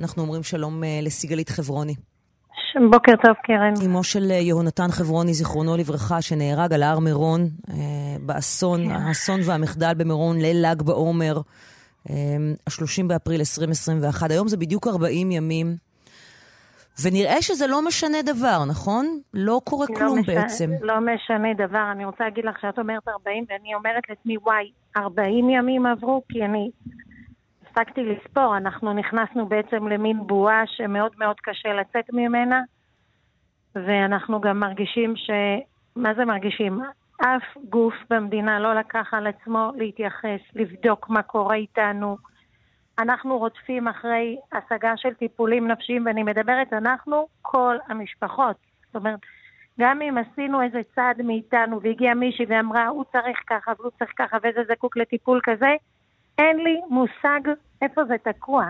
אנחנו אומרים שלום אה, לסיגלית חברוני. בוקר טוב, קרן. אמו של אה, יהונתן חברוני, זיכרונו לברכה, שנהרג על הר מירון אה, באסון, כן. האסון והמחדל במירון, ליל ל"ג בעומר, ה-30 באפריל 2021. היום זה בדיוק 40 ימים. ונראה שזה לא משנה דבר, נכון? לא קורה לא כלום משנה, בעצם. לא משנה דבר. אני רוצה להגיד לך שאת אומרת 40, ואני אומרת לעצמי, וואי, 40 ימים עברו, כי אני הפסקתי לספור, אנחנו נכנסנו בעצם למין בועה שמאוד מאוד קשה לצאת ממנה, ואנחנו גם מרגישים ש... מה זה מרגישים? אף גוף במדינה לא לקח על עצמו להתייחס, לבדוק מה קורה איתנו. אנחנו רודפים אחרי השגה של טיפולים נפשיים, ואני מדברת אנחנו, כל המשפחות. זאת אומרת, גם אם עשינו איזה צעד מאיתנו והגיעה מישהי ואמרה, הוא צריך ככה והוא צריך ככה וזה זקוק לטיפול כזה, אין לי מושג איפה זה תקוע.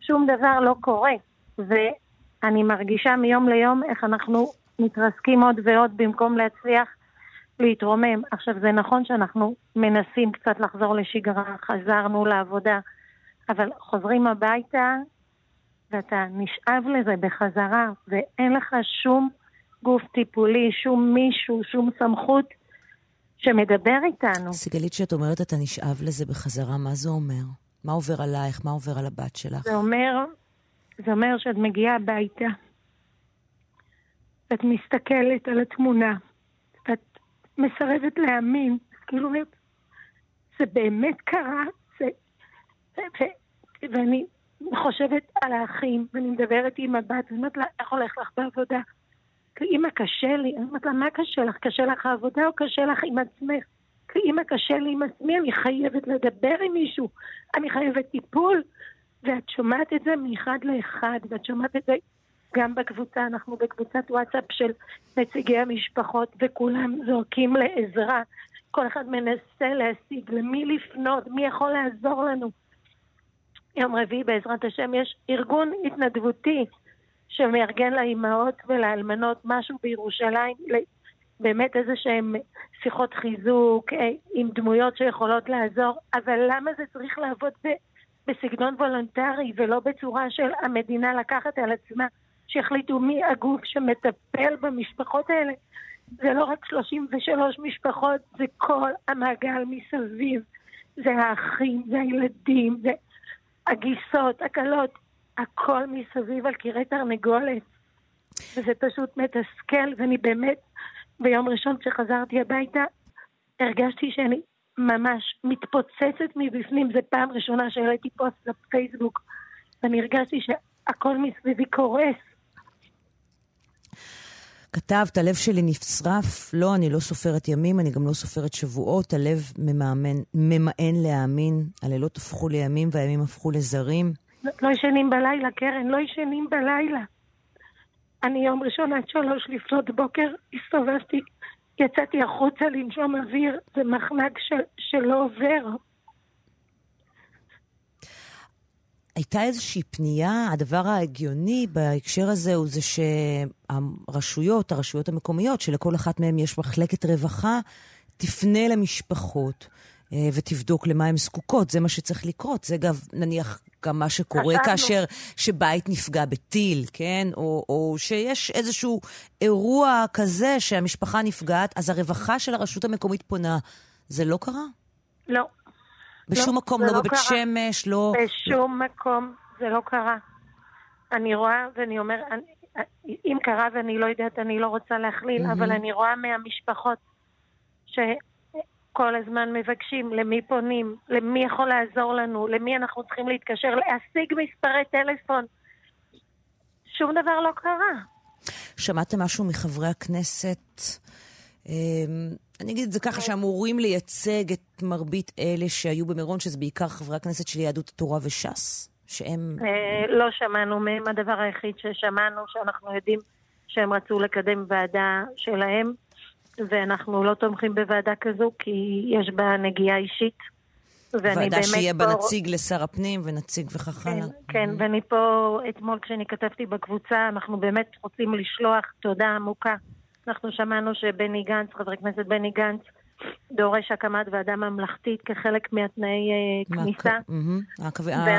שום דבר לא קורה. ואני מרגישה מיום ליום איך אנחנו מתרסקים עוד ועוד במקום להצליח להתרומם. עכשיו, זה נכון שאנחנו מנסים קצת לחזור לשגרה, חזרנו לעבודה, אבל חוזרים הביתה ואתה נשאב לזה בחזרה, ואין לך שום גוף טיפולי, שום מישהו, שום סמכות שמדבר איתנו. סיגלית, כשאת אומרת אתה נשאב לזה בחזרה, מה זה אומר? מה עובר עלייך? מה עובר על הבת שלך? זה אומר, זה אומר שאת מגיעה הביתה, ואת מסתכלת על התמונה, ואת מסרבת להאמין, כאילו, זה באמת קרה, זה... ו, ואני חושבת על האחים, ואני מדברת עם הבת, ואני אומרת לה, איך הולך לך בעבודה? כאימא קשה לי, אני אומרת לה, מה קשה לך? קשה לך העבודה או קשה לך עם עצמך? כאימא קשה לי עם עצמי, אני חייבת לדבר עם מישהו, אני חייבת טיפול. ואת שומעת את זה מאחד לאחד, ואת שומעת את זה גם בקבוצה, אנחנו בקבוצת וואטסאפ של נציגי המשפחות, וכולם זועקים לעזרה. כל אחד מנסה להשיג למי לפנות, מי יכול לעזור לנו. יום רביעי בעזרת השם יש ארגון התנדבותי שמארגן לאימהות ולאלמנות משהו בירושלים, באמת איזה שהן שיחות חיזוק אה, עם דמויות שיכולות לעזור, אבל למה זה צריך לעבוד בסגנון וולונטרי ולא בצורה של המדינה לקחת על עצמה, שיחליטו מי הגוף שמטפל במשפחות האלה? זה לא רק 33 משפחות, זה כל המעגל מסביב. זה האחים, זה הילדים, זה הגיסות, הכלות, הכל מסביב על קירי תרנגולת. וזה פשוט מתסכל, ואני באמת, ביום ראשון כשחזרתי הביתה, הרגשתי שאני ממש מתפוצצת מבפנים. זו פעם ראשונה שהעליתי פוסט לפייסבוק, ואני הרגשתי שהכל מסביבי קורס. כתבת, הלב שלי נשרף, לא, אני לא סופרת ימים, אני גם לא סופרת שבועות, הלב ממאמן, ממאן להאמין, הלילות הפכו לימים והימים הפכו לזרים. לא ישנים בלילה, קרן, לא ישנים בלילה. אני יום ראשון עד שלוש לפנות בוקר הסתובבתי, יצאתי החוצה לנשום אוויר, זה מחנק של, שלא עובר. הייתה איזושהי פנייה, הדבר ההגיוני בהקשר הזה הוא זה שהרשויות, הרשויות המקומיות, שלכל אחת מהן יש מחלקת רווחה, תפנה למשפחות ותבדוק למה הן זקוקות. זה מה שצריך לקרות. זה אגב, נניח, גם מה שקורה כאשר שבית נפגע בטיל, כן? או, או שיש איזשהו אירוע כזה שהמשפחה נפגעת, אז הרווחה של הרשות המקומית פונה. זה לא קרה? לא. בשום לא, מקום, לא, לא בבית קרה. שמש, לא... בשום לא... מקום זה לא קרה. אני רואה ואני אומר, אני, אם קרה ואני לא יודעת, אני לא רוצה להכליל, mm-hmm. אבל אני רואה מהמשפחות שכל הזמן מבקשים למי פונים, למי יכול לעזור לנו, למי אנחנו צריכים להתקשר, להשיג מספרי טלפון. שום דבר לא קרה. שמעתם משהו מחברי הכנסת? אמ, אני אגיד את זה ככה, שאמורים לייצג את מרבית אלה שהיו במירון, שזה בעיקר חברי הכנסת של יהדות התורה וש"ס, שהם... אה, לא שמענו מהם. הדבר היחיד ששמענו, שאנחנו יודעים שהם רצו לקדם ועדה שלהם, ואנחנו לא תומכים בוועדה כזו, כי יש בה נגיעה אישית. ועדה שיהיה בה. נציג לשר הפנים ונציג וכך הלאה. כן, כן, mm-hmm. ואני פה, אתמול כשאני כתבתי בקבוצה, אנחנו באמת רוצים לשלוח תודה עמוקה אנחנו שמענו שבני גנץ, חבר הכנסת בני גנץ, דורש הקמת ועדה ממלכתית כחלק מהתנאי אה, כניסה.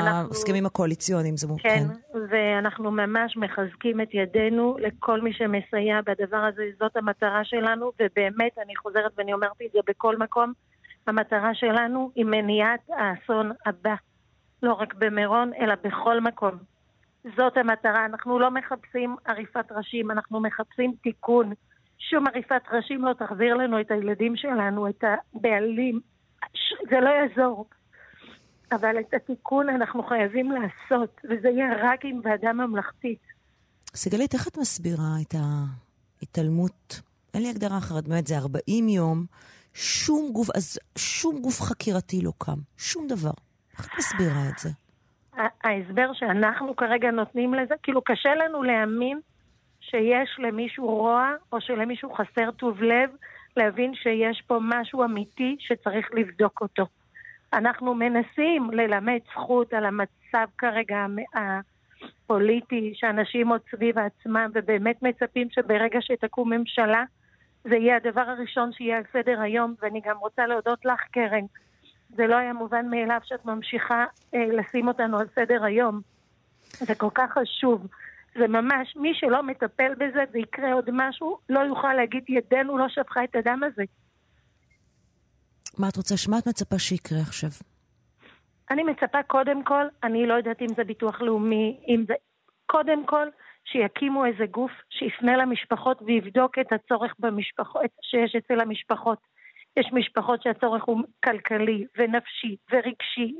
ההסכמים הקואליציוניים זה מוכן. כן, ואנחנו ממש מחזקים את ידינו לכל מי שמסייע בדבר הזה, זאת המטרה שלנו, ובאמת, אני חוזרת ואני אומרת את זה בכל מקום, המטרה שלנו היא מניעת האסון הבא. לא רק במירון, אלא בכל מקום. זאת המטרה. אנחנו לא מחפשים עריפת ראשים, אנחנו מחפשים תיקון. שום עריפת ראשים לא תחזיר לנו את הילדים שלנו, את הבעלים. זה לא יעזור. אבל את התיקון אנחנו חייבים לעשות, וזה יהיה רק עם ועדה ממלכתית. סיגלית, איך את מסבירה את ההתעלמות? אין לי הגדרה אחרת, באמת, זה 40 יום, שום גוף, אז שום גוף חקירתי לא קם, שום דבר. איך את מסבירה את זה? ההסבר שאנחנו כרגע נותנים לזה, כאילו קשה לנו להאמין שיש למישהו רוע או שלמישהו חסר טוב לב להבין שיש פה משהו אמיתי שצריך לבדוק אותו. אנחנו מנסים ללמד זכות על המצב כרגע הפוליטי, שאנשים עוד סביב עצמם ובאמת מצפים שברגע שתקום ממשלה זה יהיה הדבר הראשון שיהיה על סדר היום, ואני גם רוצה להודות לך, קרן. זה לא היה מובן מאליו שאת ממשיכה אה, לשים אותנו על סדר היום. זה כל כך חשוב. זה ממש, מי שלא מטפל בזה ויקרה עוד משהו, לא יוכל להגיד ידנו לא שפכה את הדם הזה. מה את רוצה? שמה את מצפה שיקרה עכשיו? אני מצפה קודם כל, אני לא יודעת אם זה ביטוח לאומי, אם זה... קודם כל, שיקימו איזה גוף שיפנה למשפחות ויבדוק את הצורך במשפחות, שיש אצל המשפחות. יש משפחות שהצורך הוא כלכלי ונפשי ורגשי,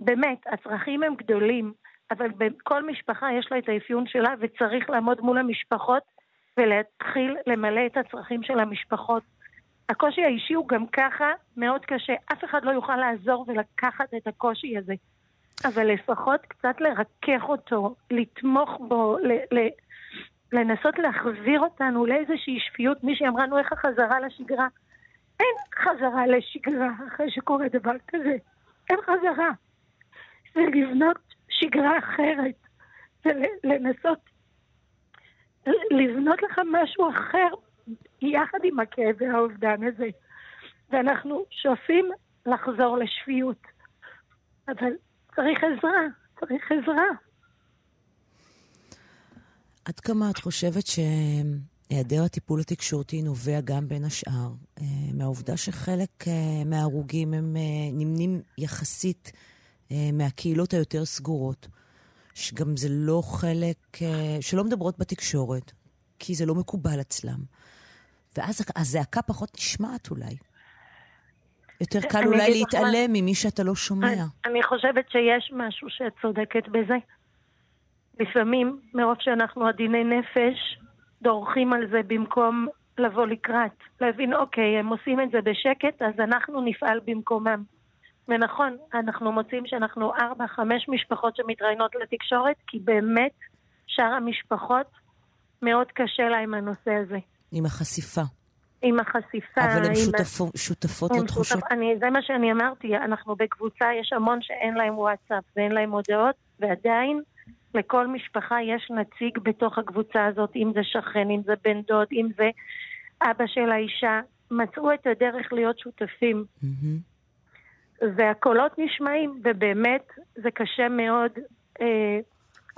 ובאמת, הצרכים הם גדולים. אבל בכל משפחה יש לה את האפיון שלה וצריך לעמוד מול המשפחות ולהתחיל למלא את הצרכים של המשפחות. הקושי האישי הוא גם ככה מאוד קשה. אף אחד לא יוכל לעזור ולקחת את הקושי הזה. אבל לפחות קצת לרכך אותו, לתמוך בו, ל- ל- לנסות להחזיר אותנו לאיזושהי שפיות. מישהי אמרה, נו, איך החזרה לשגרה? אין חזרה לשגרה אחרי שקורה דבר כזה. אין חזרה. זה לבנות שגרה אחרת, ולנסות לבנות לך משהו אחר יחד עם הכאב והאובדן הזה. ואנחנו שואפים לחזור לשפיות. אבל צריך עזרה, צריך עזרה. עד כמה את חושבת שהיעדר הטיפול התקשורתי נובע גם בין השאר אה, מהעובדה שחלק אה, מההרוגים הם אה, נמנים יחסית מהקהילות היותר סגורות, שגם זה לא חלק, אה, שלא מדברות בתקשורת, כי זה לא מקובל אצלם. ואז הזעקה פחות נשמעת אולי. יותר קל אולי להתעלם ממי שאתה לא שומע. אני חושבת שיש משהו שאת צודקת בזה. לפעמים, מרוב שאנחנו עדיני נפש, דורכים על זה במקום לבוא לקראת. להבין, אוקיי, הם עושים את זה בשקט, אז אנחנו נפעל במקומם. ונכון, אנחנו מוצאים שאנחנו ארבע, חמש משפחות שמתראיינות לתקשורת, כי באמת שאר המשפחות מאוד קשה להם הנושא הזה. עם החשיפה. עם החשיפה. אבל הן שותפו, שותפות לתחושות? שותפ... אני, זה מה שאני אמרתי, אנחנו בקבוצה, יש המון שאין להם וואטסאפ ואין להם הודעות, ועדיין לכל משפחה יש נציג בתוך הקבוצה הזאת, אם זה שכן, אם זה בן דוד, אם זה אבא של האישה. מצאו את הדרך להיות שותפים. Mm-hmm. והקולות נשמעים, ובאמת זה קשה מאוד. אה,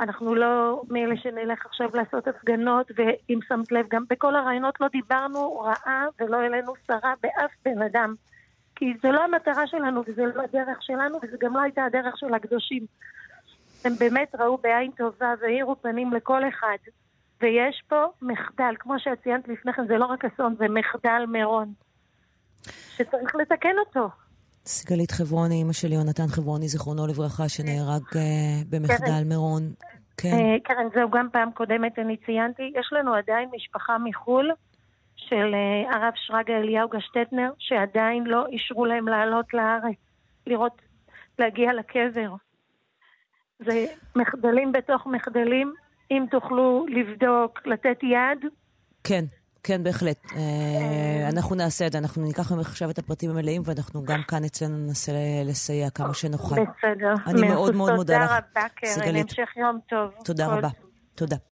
אנחנו לא מאלה שנלך עכשיו לעשות הפגנות, ואם שמת לב, גם בכל הרעיונות לא דיברנו רעה ולא העלינו שרה באף בן אדם. כי זה לא המטרה שלנו, וזה לא הדרך שלנו, וזה גם לא הייתה הדרך של הקדושים. הם באמת ראו בעין טובה והאירו פנים לכל אחד. ויש פה מחדל, כמו שאת ציינת לפני כן, זה לא רק אסון, זה מחדל מירון, שצריך לתקן אותו. סיגלית חברוני, אימא של יונתן חברוני, זיכרונו לברכה, שנהרג uh, במחדל מירון. כן. Uh, קרן, זהו גם פעם קודמת אני ציינתי. יש לנו עדיין משפחה מחו"ל של uh, הרב שרגא אליהו גשטטנר, שעדיין לא אישרו להם לעלות לארץ, לראות, להגיע לקבר. זה מחדלים בתוך מחדלים. אם תוכלו לבדוק, לתת יד. כן. כן, בהחלט. אה, אנחנו נעשה את זה, אנחנו ניקח ממך עכשיו את הפרטים המלאים, ואנחנו גם כאן אצלנו ננסה לסייע כמה שנוכל. בסדר. אני מאוד מאוד מודה לך. תודה רבה, קרן. המשך יום טוב. תודה רבה. תודה.